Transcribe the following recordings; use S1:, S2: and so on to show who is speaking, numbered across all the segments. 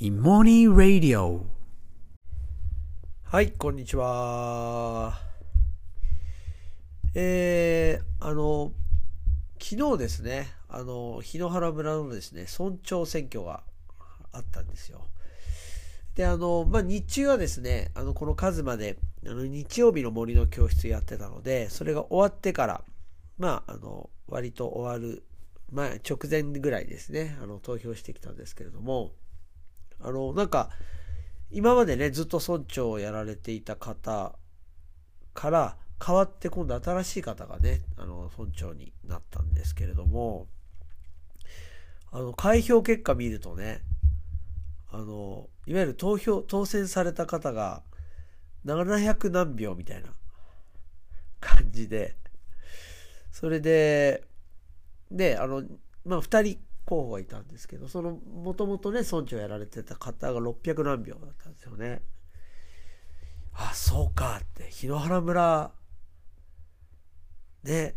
S1: イモニーラディオ
S2: はい、こんにちは。えー、あの、昨日ですね、あの、檜原村のですね、村長選挙があったんですよ。で、あの、まあ、日中はですね、あの、この数まで、あの、日曜日の森の教室やってたので、それが終わってから、まあ、あの、割と終わる、まあ、直前ぐらいですね、あの、投票してきたんですけれども、あの、なんか、今までね、ずっと村長をやられていた方から変わって今度新しい方がね、あの、村長になったんですけれども、あの、開票結果見るとね、あの、いわゆる投票、当選された方が700何票みたいな感じで、それで、で、あの、まあ、2人候補がいたんですけど、その、もともとね、村長やられてた方が600何票だったんですよね。あ、そうかって、檜原村、ね、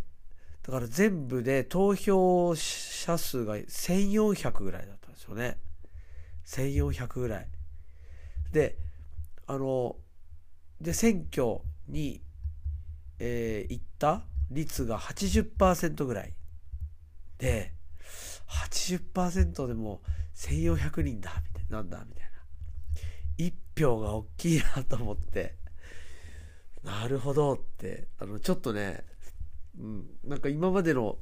S2: だから全部で投票者数が1400ぐらいだったんですよね。1400ぐらい。で、あの、で、選挙に、えー行った率が80%ぐらい。で、80%でも1400人だ、みたいな、なんだ、みたいな。一票が大きいなと思って、なるほどって、あの、ちょっとね、うん、なんか今までの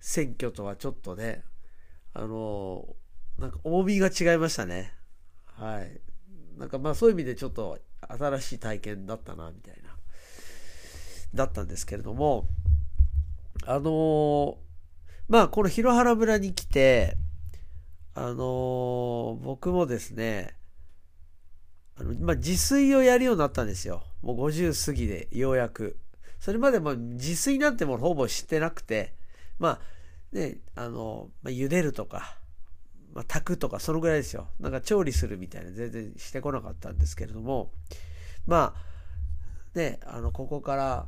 S2: 選挙とはちょっとね、あの、なんか重みが違いましたね。はい。なんかまあそういう意味でちょっと新しい体験だったな、みたいな。だったんですけれども、あのまあこの広原村に来て、あのー僕もですね、あの、まあ、自炊をやるようになったんですよ。もう50過ぎで、ようやく。それまでも自炊なんてものほぼ知ってなくて、まあ、ね、あの、まあ、茹でるとか、まあ、炊くとか、そのぐらいですよ。なんか調理するみたいな、全然してこなかったんですけれども、まあ、ね、あの、ここから、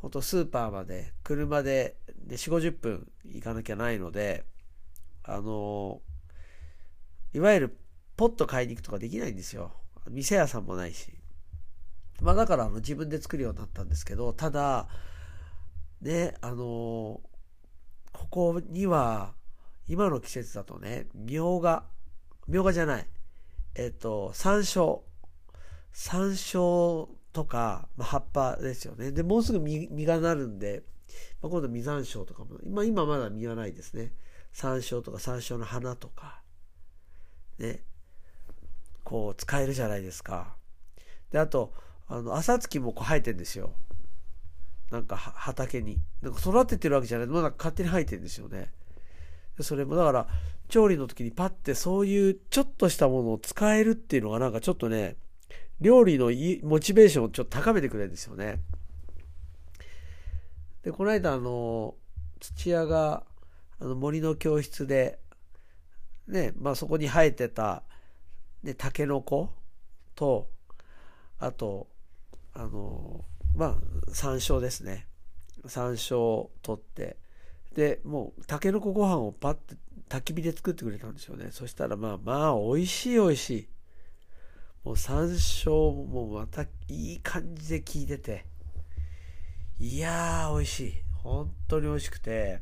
S2: ほんとスーパーまで、車で、で、4、50分行かなきゃないので、あの、いわゆる、ポット買いに行くとかできないんですよ。店屋さんもないし。まあだからあの自分で作るようになったんですけど、ただ、ね、あのここには、今の季節だとね、みょうが、みょうがじゃない、えっ、と、山椒。山椒とか、まあ、葉っぱですよね。で、もうすぐ実がなるんで、まあ、今度実山椒とかも、今、今まだ実はないですね。山椒とか山椒の花とか、ね、こう使えるじゃないですか。で、あと、あの、朝月もこう生えてんですよ。なんか畑に。なんか育ててるわけじゃない。まだ勝手に生えてんですよね。それもだから、調理の時にパッてそういうちょっとしたものを使えるっていうのがなんかちょっとね、料理のいいモチベーションをちょっと高めてくれるんですよね。で、この間あの、土屋が、あの森の教室で、ね、まあそこに生えてた、ね、タケノコと、あと、あの、まあ、山椒ですね。山椒を取って、で、もう、タケノコご飯をパッて焚き火で作ってくれたんですよね。そしたら、まあ、まあ、美味しい美味しい。もう山椒もまたいい感じで効いてて、いやー、美味しい。本当に美味しくて、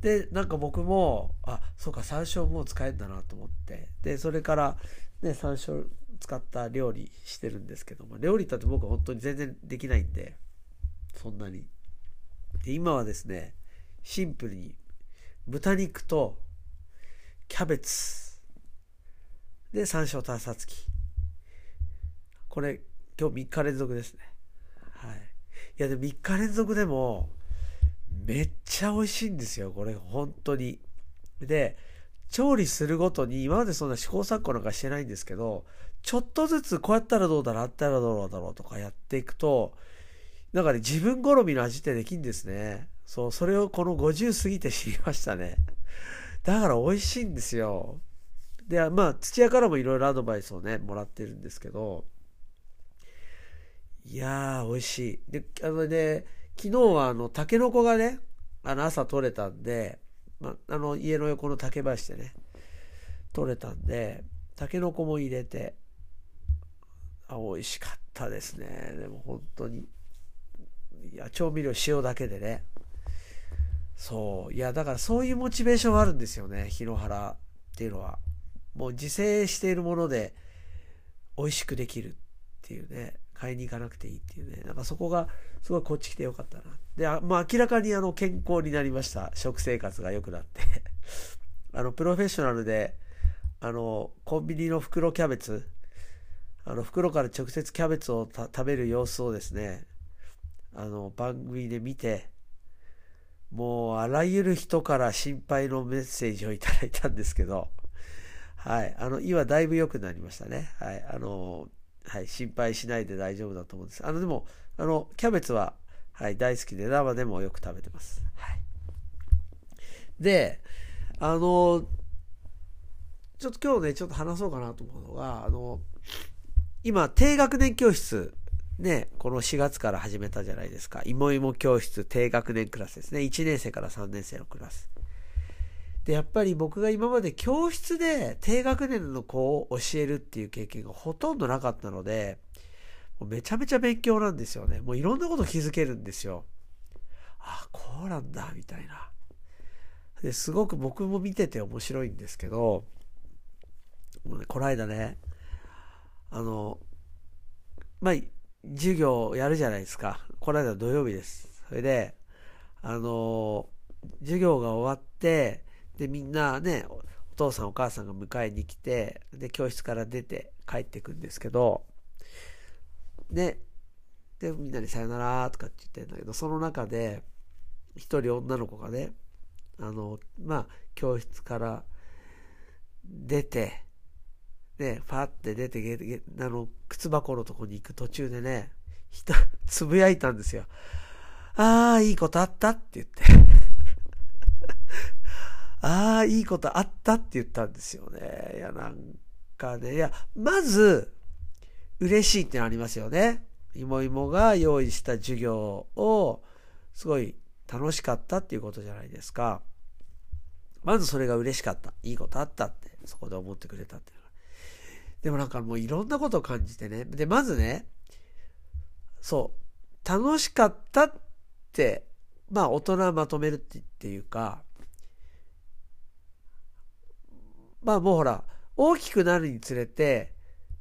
S2: で、なんか僕も、あ、そうか、山椒もう使えるんだなと思って。で、それから、ね、山椒使った料理してるんですけども、料理だって僕は本当に全然できないんで、そんなに。で、今はですね、シンプルに、豚肉と、キャベツ、で、山椒と朝月。これ、今日3日連続ですね。はい。いや、でも3日連続でも、めっちゃ美味しいんですよ、これ、本当に。で、調理するごとに、今までそんな試行錯誤なんかしてないんですけど、ちょっとずつこうやったらどうだろう、あったらどうだろうとかやっていくと、なんかね、自分好みの味ってできんですね。そう、それをこの50過ぎて知りましたね。だから美味しいんですよ。で、まあ、土屋からもいろいろアドバイスをね、もらってるんですけど、いやー、美味しい。で、あのね、昨日はあの、タケノコがね、あの、朝取れたんで、まあ、あの、家の横の竹林でね、取れたんで、たけのこも入れて、あ、美味しかったですね。でも本当に。いや、調味料塩だけでね。そう。いや、だからそういうモチベーションはあるんですよね。日野原っていうのは。もう自生しているもので美味しくできるっていうね。買いに行かなくていいっていうね。なんかそこがすごいこっち来てよかったな。で、あまあ明らかにあの健康になりました。食生活が良くなって あの、プロフェッショナルで、あの、コンビニの袋キャベツ、あの、袋から直接キャベツを食べる様子をですね、あの、番組で見て、もうあらゆる人から心配のメッセージをいただいたんですけど、はい、あの、胃はだいぶ良くなりましたね。はい、あの、はい、心配しないで大丈夫だと思うんです。あの、でも、あの、キャベツは、はい、大好きで生でもよく食べてます。はい。で、あの、ちょっと今日ね、ちょっと話そうかなと思うのが、あの、今、低学年教室ね、この4月から始めたじゃないですか。いもいも教室低学年クラスですね。1年生から3年生のクラス。で、やっぱり僕が今まで教室で低学年の子を教えるっていう経験がほとんどなかったので、もうめちゃめちゃ勉強なんですよね。もういろんなこと気づけるんですよ。あ、こうなんだ、みたいな。ですごく僕も見てて面白いんですけど、もうね、この間ね、あの、まあ、授業やるじゃないですか。この間土曜日です。それで、あの授業が終わって、で、みんなね、お父さんお母さんが迎えに来て、で、教室から出て帰ってくんですけど、ね、で、みんなにさよならとかって言ってんだけど、その中で、一人女の子がね、あの、まあ、教室から出て、ね、ファって出て、あの、靴箱のとこに行く途中でね、人、つぶやいたんですよ。ああ、いいことあったって言って。ああ、いいことあったって言ったんですよね。いや、なんかね、いや、まず、嬉しいってのありますよね。いもいもが用意した授業を、すごい楽しかったっていうことじゃないですか。まずそれが嬉しかった。いいことあったって、そこで思ってくれたっていう。でもなんかもういろんなことを感じてね。で、まずね、そう、楽しかったって、まあ大人まとめるっていうか、まあもうほら、大きくなるにつれて、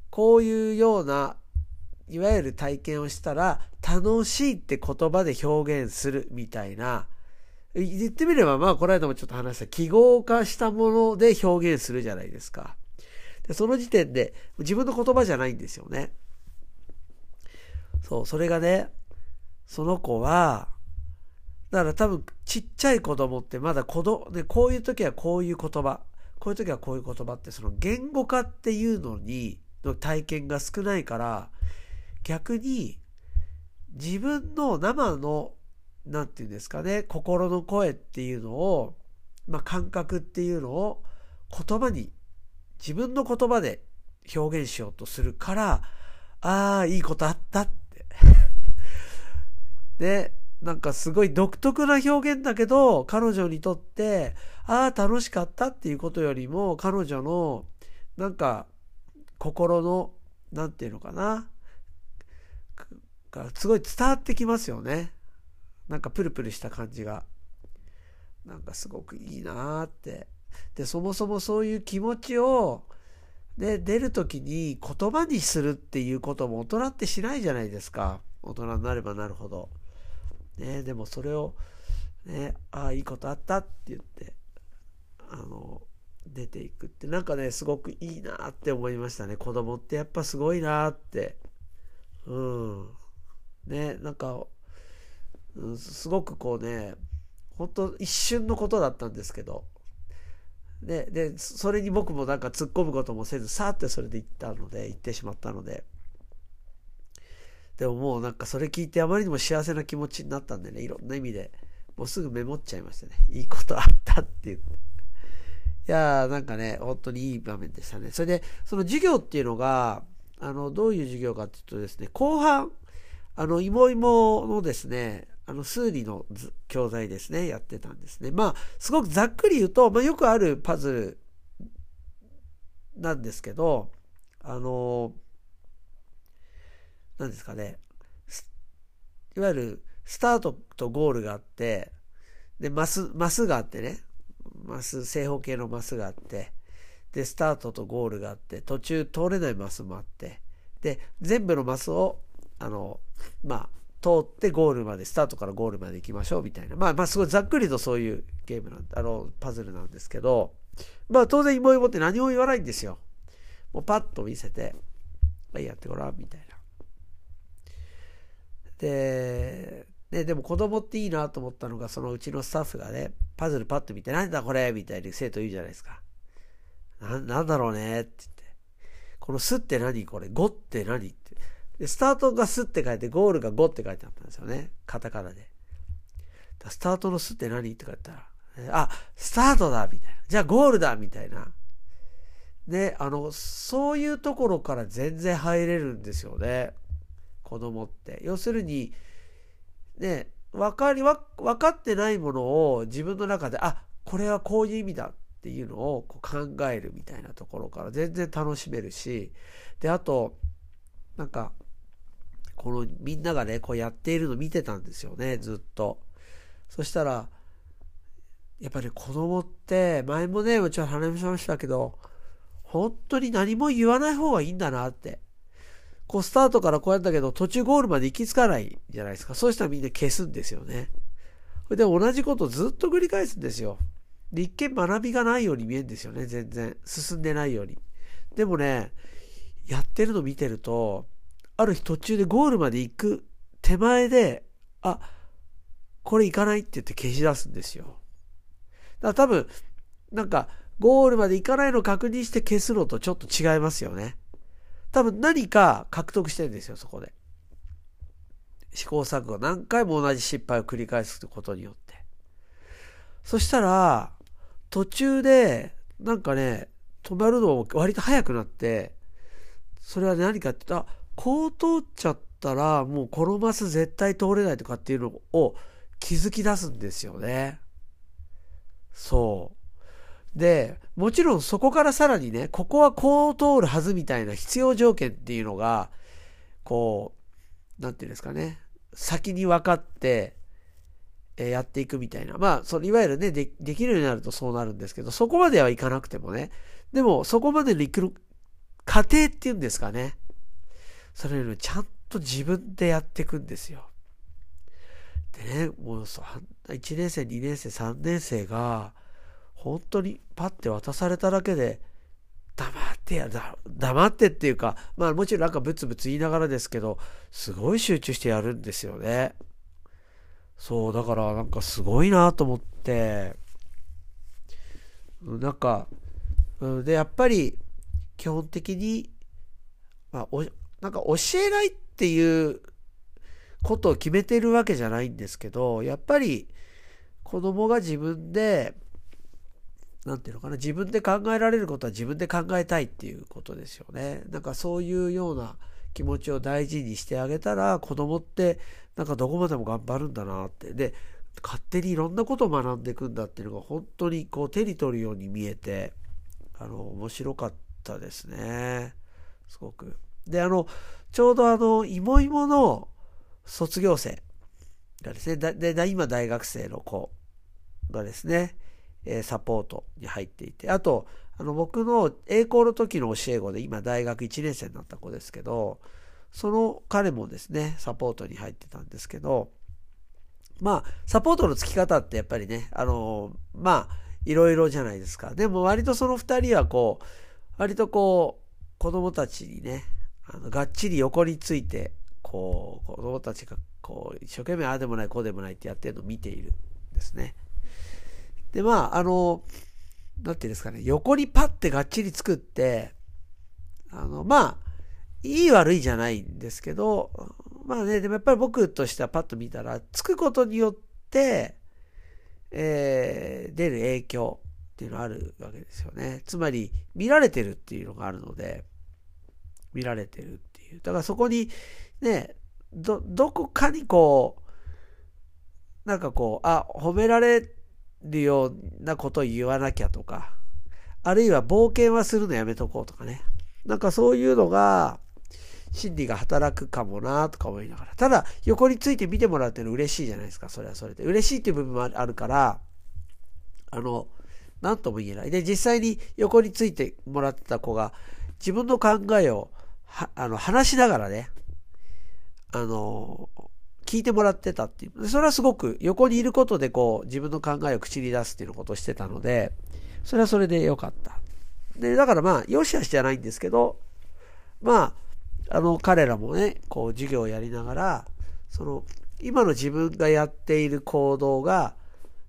S2: こういうような、いわゆる体験をしたら、楽しいって言葉で表現するみたいな、言ってみれば、まあ、この間もちょっと話した、記号化したもので表現するじゃないですか。で、その時点で自分の言葉じゃないんですよね。そう、それがね、その子は、だから多分ちっちゃい子供ってまだ子供、ね、こういう時はこういう言葉、こういう時はこういう言葉ってその言語化っていうのに、の体験が少ないから、逆に自分の生の、なんていうんですかね、心の声っていうのを、まあ感覚っていうのを言葉に自分の言葉で表現しようとするから、ああ、いいことあったって。で、なんかすごい独特な表現だけど、彼女にとって、ああ、楽しかったっていうことよりも、彼女の、なんか、心の、なんていうのかな。がすごい伝わってきますよね。なんかプルプルした感じが。なんかすごくいいなーってで、そもそもそういう気持ちを、ね、出るときに言葉にするっていうことも大人ってしないじゃないですか。大人になればなるほど。ね、でもそれを、ね、ああ、いいことあったって言って、あの、出ていくって、なんかね、すごくいいなって思いましたね。子供ってやっぱすごいなって。うん。ね、なんか、うん、すごくこうね、本当一瞬のことだったんですけど、で、で、それに僕もなんか突っ込むこともせず、さーってそれで行ったので、行ってしまったので。でももうなんかそれ聞いてあまりにも幸せな気持ちになったんでね、いろんな意味で、もうすぐメモっちゃいましたね。いいことあったって言って。いやーなんかね、本当にいい場面でしたね。それで、その授業っていうのが、あの、どういう授業かっていうとですね、後半、あの、いもいものですね、あの、数理の教材ですね、やってたんですね。まあ、すごくざっくり言うと、まあ、よくあるパズルなんですけど、あの、なんですかね、いわゆるスタートとゴールがあって、で、マス、マスがあってね、マス、正方形のマスがあって、で、スタートとゴールがあって、途中通れないマスもあって、で、全部のマスを、あの、まあ、通ってゴールまで、スタートからゴールまで行きましょうみたいな。まあ、まあ、すごいざっくりとそういうゲームなん、あの、パズルなんですけど、まあ、当然、イモイモって何も言わないんですよ。もうパッと見せて、はい、やってごらん、みたいな。で、ね、でも子供っていいなと思ったのが、そのうちのスタッフがね、パズルパッと見て、なんだこれみたいに生徒言うじゃないですか。な、なんだろうねって言って。このスって何これ ?5 って何って。で、スタートがスって書いて、ゴールが5って書いてあったんですよね。カタカナで。スタートのスって何？って書いたら、あ、スタートだみたいな。じゃあゴールだみたいな。ね、あの、そういうところから全然入れるんですよね。子供って。要するに、ね、分かり、分かってないものを自分の中で、あ、これはこういう意味だっていうのをこう考えるみたいなところから全然楽しめるし、で、あと、なんか、このみんながね、こうやっているの見てたんですよね、ずっと。そしたら、やっぱり子供って、前もね、もちろん話しましたけど、本当に何も言わない方がいいんだなって。こうスタートからこうやったけど途中ゴールまで行き着かないじゃないですか。そうしたらみんな消すんですよね。それで同じことずっと繰り返すんですよ。で、一見学びがないように見えるんですよね、全然。進んでないように。でもね、やってるの見てると、ある日途中でゴールまで行く手前で、あ、これ行かないって言って消し出すんですよ。だから多分、なんか、ゴールまで行かないのを確認して消すのとちょっと違いますよね。多分何か獲得してるんですよ、そこで。試行錯誤、何回も同じ失敗を繰り返すことによって。そしたら、途中で、なんかね、止まるのも割と早くなって、それは何かって言ったら、こう通っちゃったら、もうこのマス絶対通れないとかっていうのを気づき出すんですよね。そう。で、もちろんそこからさらにね、ここはこう通るはずみたいな必要条件っていうのが、こう、なんていうんですかね、先に分かって、えやっていくみたいな。まあ、そのいわゆるねで、できるようになるとそうなるんですけど、そこまではいかなくてもね。でも、そこまでに行く過程っていうんですかね。それよりもちゃんと自分でやっていくんですよ。でね、もう1年生、2年生、3年生が、本当にパッて渡されただけで、黙ってやだ、黙ってっていうか、まあもちろんなんかブツブツ言いながらですけど、すごい集中してやるんですよね。そう、だからなんかすごいなと思って、なんか、で、やっぱり基本的に、まあ、おなんか教えないっていうことを決めてるわけじゃないんですけど、やっぱり子供が自分でなんていうのかな、自分で考えられることは自分で考えたいっていうことですよね。なんかそういうような気持ちを大事にしてあげたら、子供ってなんかどこまでも頑張るんだなって。で、勝手にいろんなことを学んでいくんだっていうのが本当にこう手に取るように見えて、あの、面白かったですね。すごく。で、あの、ちょうどあの、いもいもの卒業生がですね、で、今大学生の子がですね、えサポートに入っていて、あと、あの僕の栄光の時の教え子で今大学1年生になった子ですけど、その彼もですね、サポートに入ってたんですけど、まあ、サポートの付き方ってやっぱりね、あのまあ、いろいろじゃないですか。でも割とその二人はこう、割とこう、子供たちにね、あのがっちり横について、こう、子供たちがこう、一生懸命ああでもない、こうでもないってやってるのを見ているんですね。で、まあ、あの、なんていうんですかね、横にパッてがっちり作って、あの、まあ、いい悪いじゃないんですけど、まあね、でもやっぱり僕としてはパッと見たら、つくことによって、えー、出る影響っていうのがあるわけですよね。つまり、見られてるっていうのがあるので、見られてるっていう。だからそこに、ね、ど、どこかにこう、なんかこう、あ、褒められてるようなことを言わなきゃとか、あるいは冒険はするのやめとこうとかね。なんかそういうのが、心理が働くかもなとか思いながら。ただ、横について見てもらうっていうのは嬉しいじゃないですか。それはそれで。嬉しいっていう部分もあるから、あの、なんとも言えない。で、実際に横についてもらってた子が、自分の考えを、あの、話しながらね、あの、聞いてもらってたっていう。それはすごく横にいることでこう自分の考えを口に出すっていうことをしてたので、それはそれでよかった。で、だからまあ、よしあしじゃないんですけど、まあ、あの、彼らもね、こう授業をやりながら、その、今の自分がやっている行動が、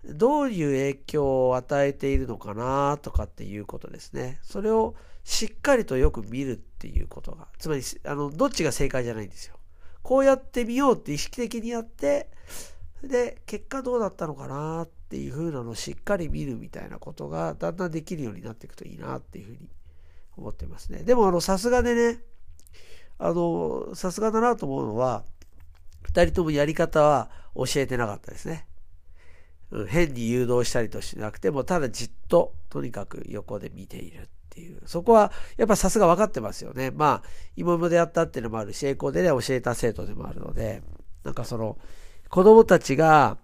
S2: どういう影響を与えているのかなとかっていうことですね。それをしっかりとよく見るっていうことが。つまり、あの、どっちが正解じゃないんですよ。こうやってみようって意識的にやって、で、結果どうだったのかなっていう風なのをしっかり見るみたいなことがだんだんできるようになっていくといいなっていうふうに思ってますね。でもあの、さすがでね、あの、さすがだなと思うのは、二人ともやり方は教えてなかったですね。変に誘導したりとしなくても、ただじっと、とにかく横で見ているっていう。そこは、やっぱさすが分かってますよね。まあ、今までやったっていうのもあるし、栄光でね、教えた生徒でもあるので、なんかその、子供たちが、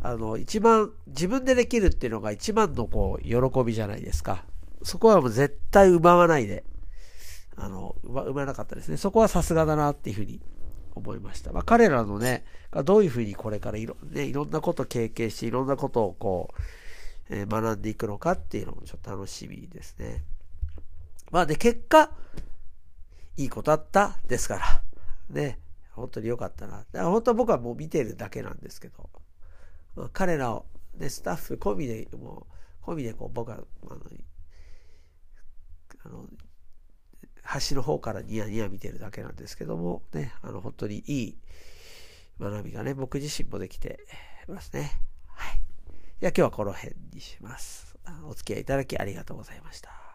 S2: あの、一番、自分でできるっていうのが一番のこう、喜びじゃないですか。そこはもう絶対奪わないで、あの、奪まなかったですね。そこはさすがだなっていうふうに思いました。まあ、彼らのね、がどういうふうにこれからいろ,、ね、いろんなこと経験して、いろんなことをこう、え、学んでいくのかっていうのもちょっと楽しみですね。まあで、結果、いいことあったですから。ね。本当に良かったな。だから本当は僕はもう見てるだけなんですけど、まあ、彼らを、ね、スタッフ込みで、もう、込みでこう僕は、あの、あの端の方からニヤニヤ見てるだけなんですけども、ね、あの、本当にいい学びがね、僕自身もできてますね。はい。じゃあ今日はこの辺にします。お付き合いいただきありがとうございました。